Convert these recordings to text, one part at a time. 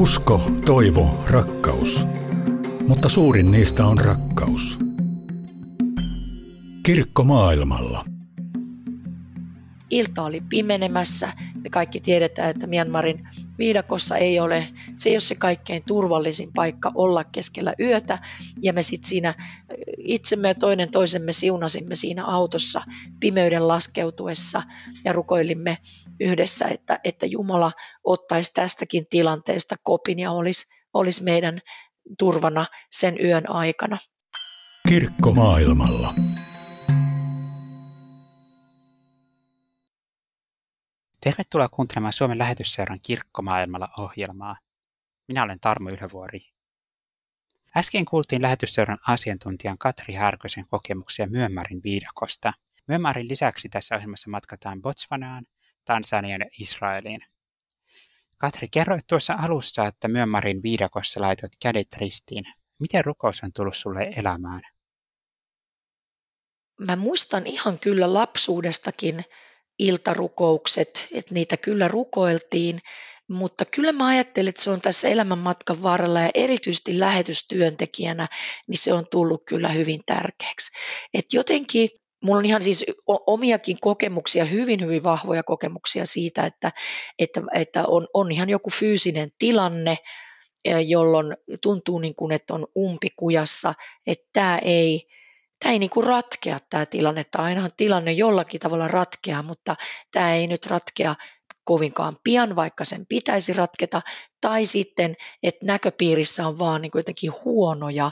Usko, toivo, rakkaus. Mutta suurin niistä on rakkaus. Kirkko maailmalla. Ilta oli pimenemässä. Me kaikki tiedetään, että Myanmarin viidakossa ei ole, se ei ole se kaikkein turvallisin paikka olla keskellä yötä. Ja me sitten siinä itsemme ja toinen toisemme siunasimme siinä autossa pimeyden laskeutuessa ja rukoilimme yhdessä, että, että Jumala ottaisi tästäkin tilanteesta kopin ja olisi, olisi meidän turvana sen yön aikana. Kirkko maailmalla. Tervetuloa kuuntelemaan Suomen lähetysseuran Kirkkomaailmalla ohjelmaa. Minä olen Tarmo Ylhövuori. Äsken kuultiin lähetysseuran asiantuntijan Katri Härkösen kokemuksia Myönmarin viidakosta. Myönmarin lisäksi tässä ohjelmassa matkataan Botswanaan, Tansaniaan ja Israeliin. Katri, kerroit tuossa alussa, että Myönmarin viidakossa laitoit kädet ristiin. Miten rukous on tullut sulle elämään? Mä muistan ihan kyllä lapsuudestakin iltarukoukset, että niitä kyllä rukoiltiin, mutta kyllä mä ajattelen, että se on tässä elämänmatkan varrella ja erityisesti lähetystyöntekijänä, niin se on tullut kyllä hyvin tärkeäksi. Et jotenkin Mulla on ihan siis omiakin kokemuksia, hyvin hyvin vahvoja kokemuksia siitä, että, että, että on, on ihan joku fyysinen tilanne, jolloin tuntuu niin kuin, että on umpikujassa, että tämä ei, tämä ei niin kuin ratkea tämä tilanne, tai ainahan tilanne jollakin tavalla ratkeaa, mutta tämä ei nyt ratkea kovinkaan pian, vaikka sen pitäisi ratketa, tai sitten, että näköpiirissä on vaan niin kuin jotenkin huonoja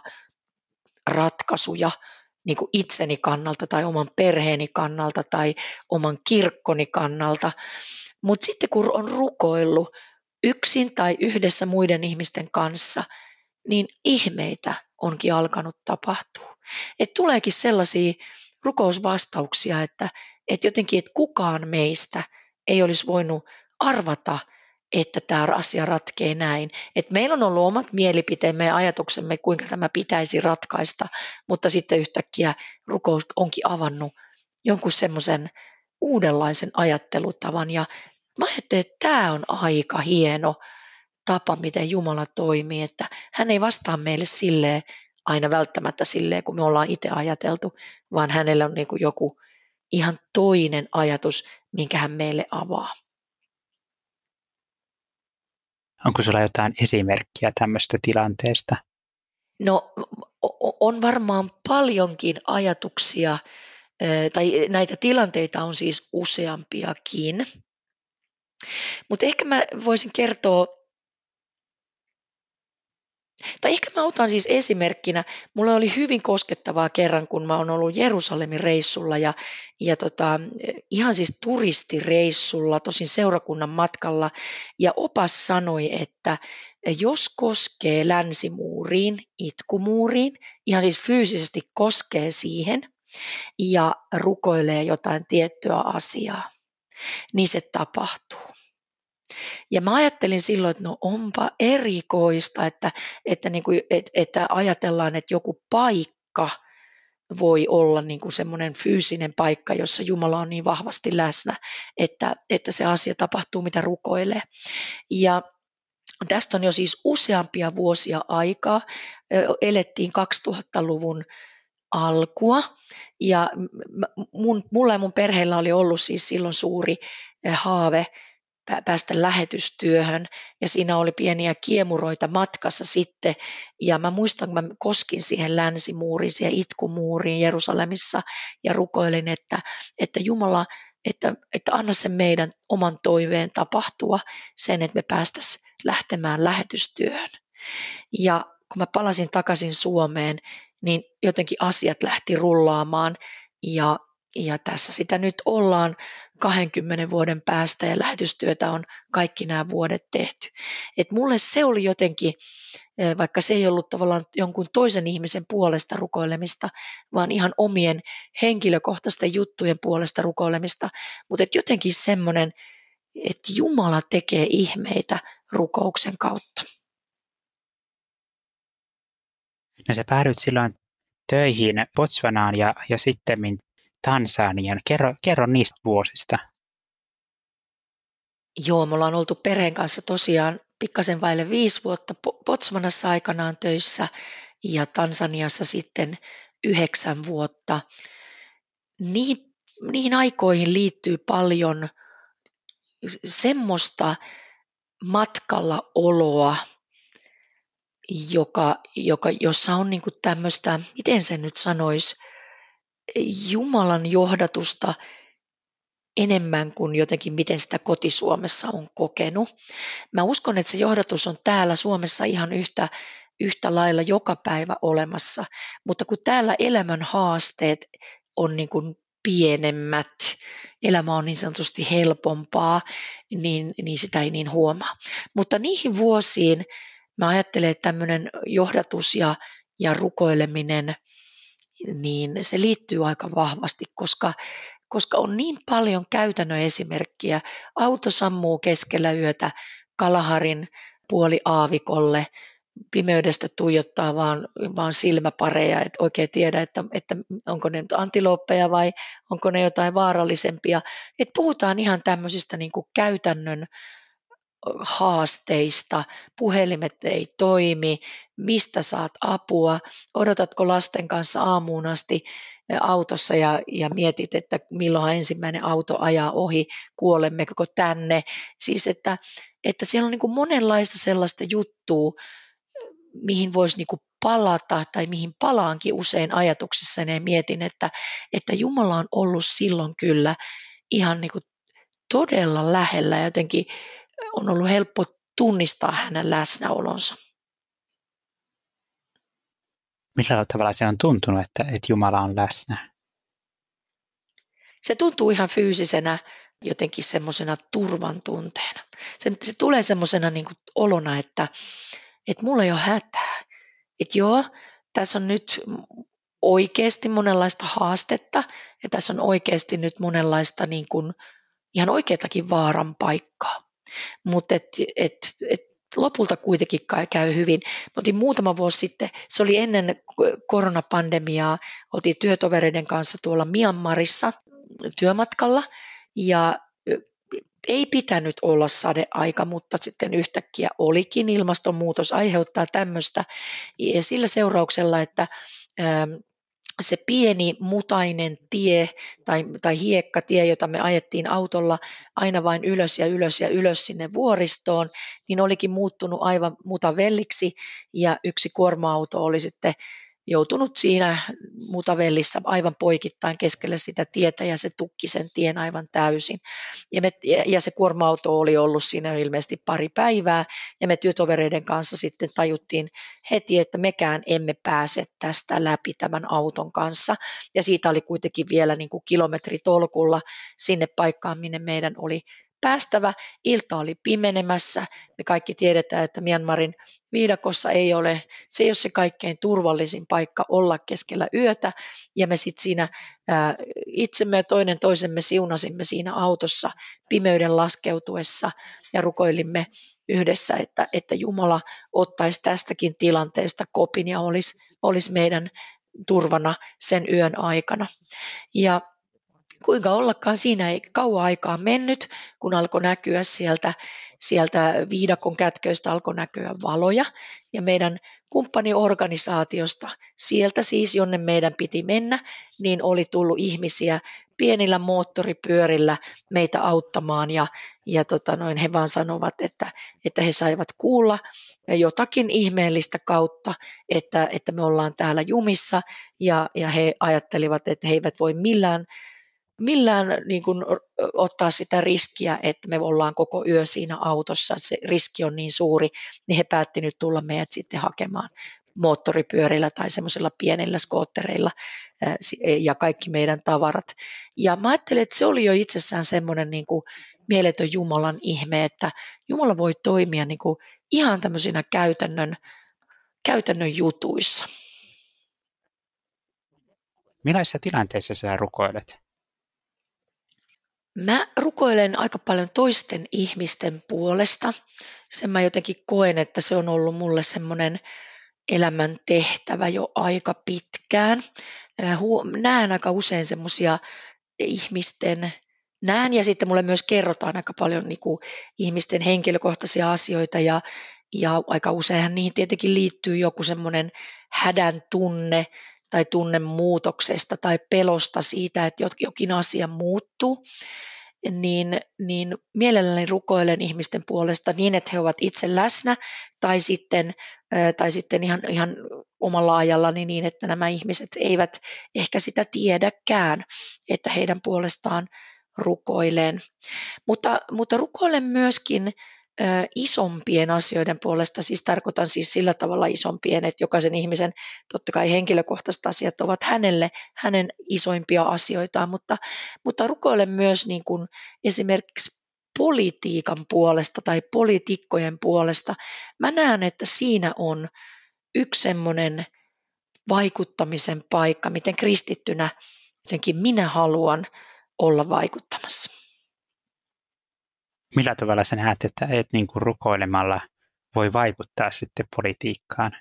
ratkaisuja niin kuin itseni kannalta tai oman perheeni kannalta tai oman kirkkoni kannalta. Mutta sitten kun on rukoillut yksin tai yhdessä muiden ihmisten kanssa, niin ihmeitä onkin alkanut tapahtua. Et tuleekin sellaisia rukousvastauksia, että, että jotenkin, että kukaan meistä ei olisi voinut arvata, että tämä asia ratkee näin. Et meillä on ollut omat mielipiteemme ja ajatuksemme, kuinka tämä pitäisi ratkaista, mutta sitten yhtäkkiä rukous onkin avannut jonkun semmoisen uudenlaisen ajattelutavan. Ja mä ajattelin, että tämä on aika hieno tapa, miten Jumala toimii, että hän ei vastaa meille silleen, aina välttämättä silleen, kun me ollaan itse ajateltu, vaan hänellä on niin kuin joku ihan toinen ajatus, minkä hän meille avaa. Onko sulla jotain esimerkkiä tämmöistä tilanteesta? No on varmaan paljonkin ajatuksia, tai näitä tilanteita on siis useampiakin. Mutta ehkä mä voisin kertoa tai ehkä mä otan siis esimerkkinä, mulle oli hyvin koskettavaa kerran, kun mä oon ollut Jerusalemin reissulla ja, ja tota, ihan siis turistireissulla, tosin seurakunnan matkalla, ja opas sanoi, että jos koskee länsimuuriin, itkumuuriin, ihan siis fyysisesti koskee siihen ja rukoilee jotain tiettyä asiaa, niin se tapahtuu. Ja mä ajattelin silloin, että no onpa erikoista, että, että, niin kuin, että, että ajatellaan, että joku paikka voi olla niin kuin semmoinen fyysinen paikka, jossa Jumala on niin vahvasti läsnä, että, että se asia tapahtuu, mitä rukoilee. Ja Tästä on jo siis useampia vuosia aikaa. Elettiin 2000-luvun alkua ja mun, mulla ja mun perheellä oli ollut siis silloin suuri haave päästä lähetystyöhön. Ja siinä oli pieniä kiemuroita matkassa sitten. Ja mä muistan, kun mä koskin siihen länsimuuriin, siihen itkumuuriin Jerusalemissa ja rukoilin, että, että Jumala, että, että anna sen meidän oman toiveen tapahtua sen, että me päästäisiin lähtemään lähetystyöhön. Ja kun mä palasin takaisin Suomeen, niin jotenkin asiat lähti rullaamaan. Ja ja tässä sitä nyt ollaan 20 vuoden päästä ja lähetystyötä on kaikki nämä vuodet tehty. Et mulle se oli jotenkin, vaikka se ei ollut tavallaan jonkun toisen ihmisen puolesta rukoilemista, vaan ihan omien henkilökohtaisten juttujen puolesta rukoilemista, mutta et jotenkin semmoinen, että Jumala tekee ihmeitä rukouksen kautta. No sä päädyit silloin töihin Botswanaan ja, ja sitten Tansanian. Kerro, kerro niistä vuosista. Joo, me ollaan oltu perheen kanssa tosiaan pikkasen vaille viisi vuotta Botsmanassa aikanaan töissä ja Tansaniassa sitten yhdeksän vuotta. Niin, niihin aikoihin liittyy paljon semmoista matkalla oloa, joka, joka, jossa on niin tämmöistä, miten se nyt sanoisi, Jumalan johdatusta enemmän kuin jotenkin miten sitä kotisuomessa on kokenut. Mä uskon, että se johdatus on täällä Suomessa ihan yhtä, yhtä lailla joka päivä olemassa, mutta kun täällä elämän haasteet on niin kuin pienemmät, elämä on niin sanotusti helpompaa, niin, niin sitä ei niin huomaa. Mutta niihin vuosiin mä ajattelen, että tämmöinen johdatus ja, ja rukoileminen, niin se liittyy aika vahvasti, koska, koska on niin paljon käytännön esimerkkiä. Auto sammuu keskellä yötä Kalaharin puoli aavikolle, pimeydestä tuijottaa vaan, vaan silmäpareja, et oikein tiedä, että, että onko ne nyt antilooppeja vai onko ne jotain vaarallisempia. Et puhutaan ihan tämmöisistä niin kuin käytännön haasteista, puhelimet ei toimi, mistä saat apua, odotatko lasten kanssa aamuun asti autossa ja, ja mietit, että milloin ensimmäinen auto ajaa ohi, kuolemmeko tänne. Siis että, että siellä on niin kuin monenlaista sellaista juttua, mihin voisi niin kuin palata tai mihin palaankin usein ajatuksissa ja mietin, että, että Jumala on ollut silloin kyllä ihan niin kuin todella lähellä jotenkin on ollut helppo tunnistaa hänen läsnäolonsa. Millä tavalla se on tuntunut, että, että Jumala on läsnä? Se tuntuu ihan fyysisenä jotenkin semmoisena turvan tunteena. Se, se tulee semmoisena niin olona, että, että mulla ei ole hätää. Että joo, tässä on nyt oikeasti monenlaista haastetta ja tässä on oikeasti nyt monenlaista niin kuin, ihan oikeatakin vaaran paikkaa. Mutta et, et, et lopulta kuitenkin käy hyvin. Mä otin muutama vuosi sitten, se oli ennen koronapandemiaa, oltiin työtovereiden kanssa tuolla Myanmarissa työmatkalla ja ei pitänyt olla sadeaika, mutta sitten yhtäkkiä olikin. Ilmastonmuutos aiheuttaa tämmöistä sillä seurauksella, että se pieni mutainen tie tai, tai hiekkatie, jota me ajettiin autolla aina vain ylös ja ylös ja ylös sinne vuoristoon, niin olikin muuttunut aivan mutavelliksi ja yksi kuorma-auto oli sitten joutunut siinä mutavellissa aivan poikittain keskelle sitä tietä ja se tukki sen tien aivan täysin. Ja, me, ja se kuorma-auto oli ollut siinä ilmeisesti pari päivää ja me työtovereiden kanssa sitten tajuttiin heti, että mekään emme pääse tästä läpi tämän auton kanssa. Ja siitä oli kuitenkin vielä niin kuin kilometritolkulla sinne paikkaan, minne meidän oli päästävä. Ilta oli pimenemässä. Me kaikki tiedetään, että Myanmarin viidakossa ei ole, se ei ole se kaikkein turvallisin paikka olla keskellä yötä. Ja me sitten siinä ää, itsemme ja toinen toisemme siunasimme siinä autossa pimeyden laskeutuessa ja rukoilimme yhdessä, että, että Jumala ottaisi tästäkin tilanteesta kopin ja olisi, olisi meidän turvana sen yön aikana. Ja kuinka ollakaan siinä ei kauan aikaa mennyt, kun alkoi näkyä sieltä, sieltä viidakon kätköistä alkoi näkyä valoja. Ja meidän kumppaniorganisaatiosta, sieltä siis jonne meidän piti mennä, niin oli tullut ihmisiä pienillä moottoripyörillä meitä auttamaan. Ja, ja tota noin, he vaan sanovat, että, että he saivat kuulla jotakin ihmeellistä kautta, että, että me ollaan täällä jumissa. Ja, ja he ajattelivat, että he eivät voi millään millään niin kuin, ottaa sitä riskiä, että me ollaan koko yö siinä autossa, että se riski on niin suuri, niin he päätti nyt tulla meidät sitten hakemaan moottoripyörillä tai semmoisilla pienillä skoottereilla ja kaikki meidän tavarat. Ja mä ajattelin, että se oli jo itsessään semmoinen niin kuin mieletön Jumalan ihme, että Jumala voi toimia niin kuin ihan tämmöisinä käytännön, käytännön jutuissa. Millaisissa tilanteissa sä rukoilet? Mä rukoilen aika paljon toisten ihmisten puolesta. Sen mä jotenkin koen, että se on ollut mulle semmoinen elämän tehtävä jo aika pitkään. Näen aika usein semmoisia ihmisten näen ja sitten mulle myös kerrotaan aika paljon niin kuin ihmisten henkilökohtaisia asioita ja, ja aika useinhan niihin tietenkin liittyy joku semmoinen hädän tunne tai tunne muutoksesta tai pelosta siitä, että jokin asia muuttuu niin, niin mielelläni rukoilen ihmisten puolesta niin, että he ovat itse läsnä tai sitten, tai sitten ihan, ihan omalla ajallani niin, että nämä ihmiset eivät ehkä sitä tiedäkään, että heidän puolestaan rukoilen. Mutta, mutta rukoilen myöskin isompien asioiden puolesta, siis tarkoitan siis sillä tavalla isompien, että jokaisen ihmisen totta kai henkilökohtaiset asiat ovat hänelle hänen isoimpia asioitaan, mutta, mutta rukoilen myös niin kuin esimerkiksi politiikan puolesta tai poliitikkojen puolesta. Mä näen, että siinä on yksi semmoinen vaikuttamisen paikka, miten kristittynä jotenkin minä haluan olla vaikuttamassa. Millä tavalla sä näet, että et niin kuin rukoilemalla voi vaikuttaa sitten politiikkaan?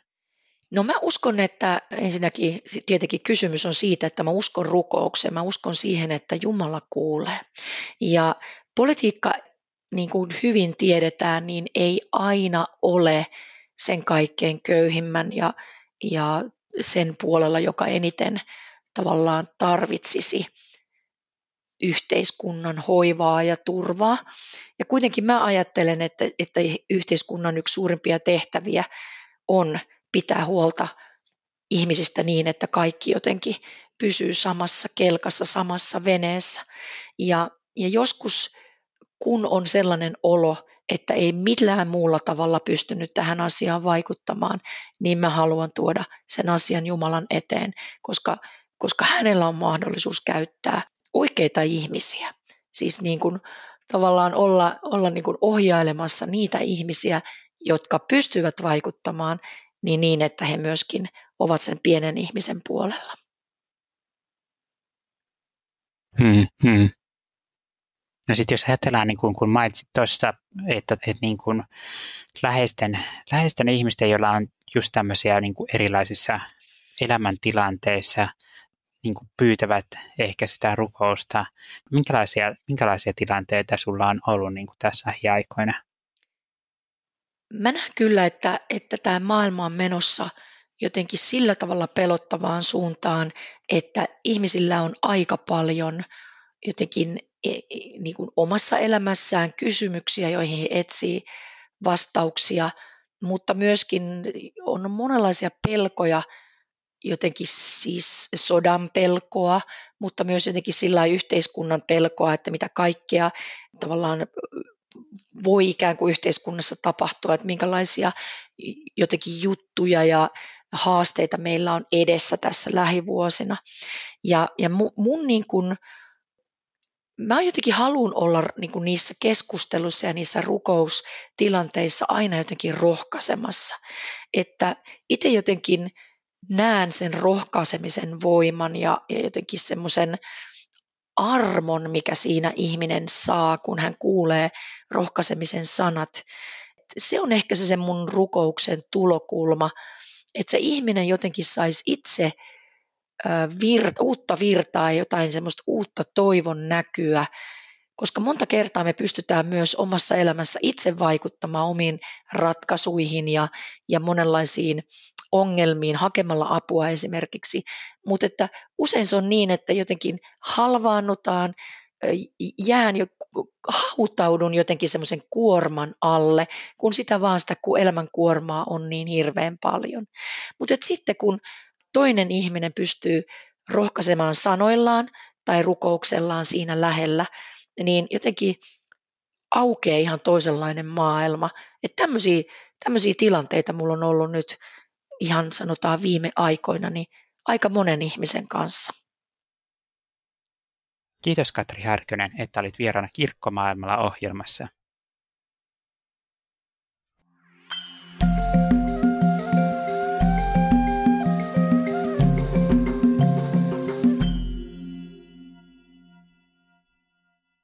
No mä uskon, että ensinnäkin tietenkin kysymys on siitä, että mä uskon rukoukseen, mä uskon siihen, että Jumala kuulee. Ja politiikka, niin kuin hyvin tiedetään, niin ei aina ole sen kaikkein köyhimmän ja, ja sen puolella, joka eniten tavallaan tarvitsisi yhteiskunnan hoivaa ja turvaa. Ja kuitenkin mä ajattelen, että, että yhteiskunnan yksi suurimpia tehtäviä on pitää huolta ihmisistä niin, että kaikki jotenkin pysyy samassa kelkassa, samassa veneessä. Ja, ja joskus kun on sellainen olo, että ei millään muulla tavalla pystynyt tähän asiaan vaikuttamaan, niin mä haluan tuoda sen asian Jumalan eteen, koska, koska hänellä on mahdollisuus käyttää oikeita ihmisiä. Siis niin kuin tavallaan olla, olla niin kuin ohjailemassa niitä ihmisiä, jotka pystyvät vaikuttamaan niin, niin, että he myöskin ovat sen pienen ihmisen puolella. Hmm, hmm. No sitten jos ajatellaan, niin kuin, kun mainitsit tuossa, että, että niin kuin läheisten, läheisten ihmisten, joilla on just tämmöisiä niin kuin erilaisissa elämäntilanteissa – niin kuin pyytävät ehkä sitä rukousta. Minkälaisia, minkälaisia tilanteita sulla on ollut niin kuin tässä lähiaikoina? Mä näen kyllä, että, että tämä maailma on menossa jotenkin sillä tavalla pelottavaan suuntaan, että ihmisillä on aika paljon jotenkin e, e, niin kuin omassa elämässään kysymyksiä, joihin he etsii vastauksia, mutta myöskin on monenlaisia pelkoja, jotenkin siis sodan pelkoa, mutta myös jotenkin sillä yhteiskunnan pelkoa, että mitä kaikkea tavallaan voi ikään kuin yhteiskunnassa tapahtua, että minkälaisia jotenkin juttuja ja haasteita meillä on edessä tässä lähivuosina. Ja, ja mun, niin kuin, mä jotenkin haluan olla niin kuin niissä keskusteluissa ja niissä rukoustilanteissa aina jotenkin rohkaisemassa. Että itse jotenkin näen sen rohkaisemisen voiman ja, ja jotenkin semmoisen armon, mikä siinä ihminen saa, kun hän kuulee rohkaisemisen sanat. Se on ehkä se sen mun rukouksen tulokulma, että se ihminen jotenkin saisi itse virta, uutta virtaa ja jotain semmoista uutta toivon näkyä, koska monta kertaa me pystytään myös omassa elämässä itse vaikuttamaan omiin ratkaisuihin ja, ja monenlaisiin ongelmiin hakemalla apua esimerkiksi, mutta että usein se on niin, että jotenkin halvaannutaan, jään jo, hautaudun jotenkin semmoisen kuorman alle, kun sitä vaan sitä kun elämän kuormaa on niin hirveän paljon. Mutta sitten kun toinen ihminen pystyy rohkaisemaan sanoillaan tai rukouksellaan siinä lähellä, niin jotenkin aukeaa ihan toisenlainen maailma. Että tämmöisiä, tämmöisiä tilanteita mulla on ollut nyt ihan sanotaan viime aikoina niin aika monen ihmisen kanssa. Kiitos Katri Härkönen, että olit vieraana Kirkkomaailmalla ohjelmassa.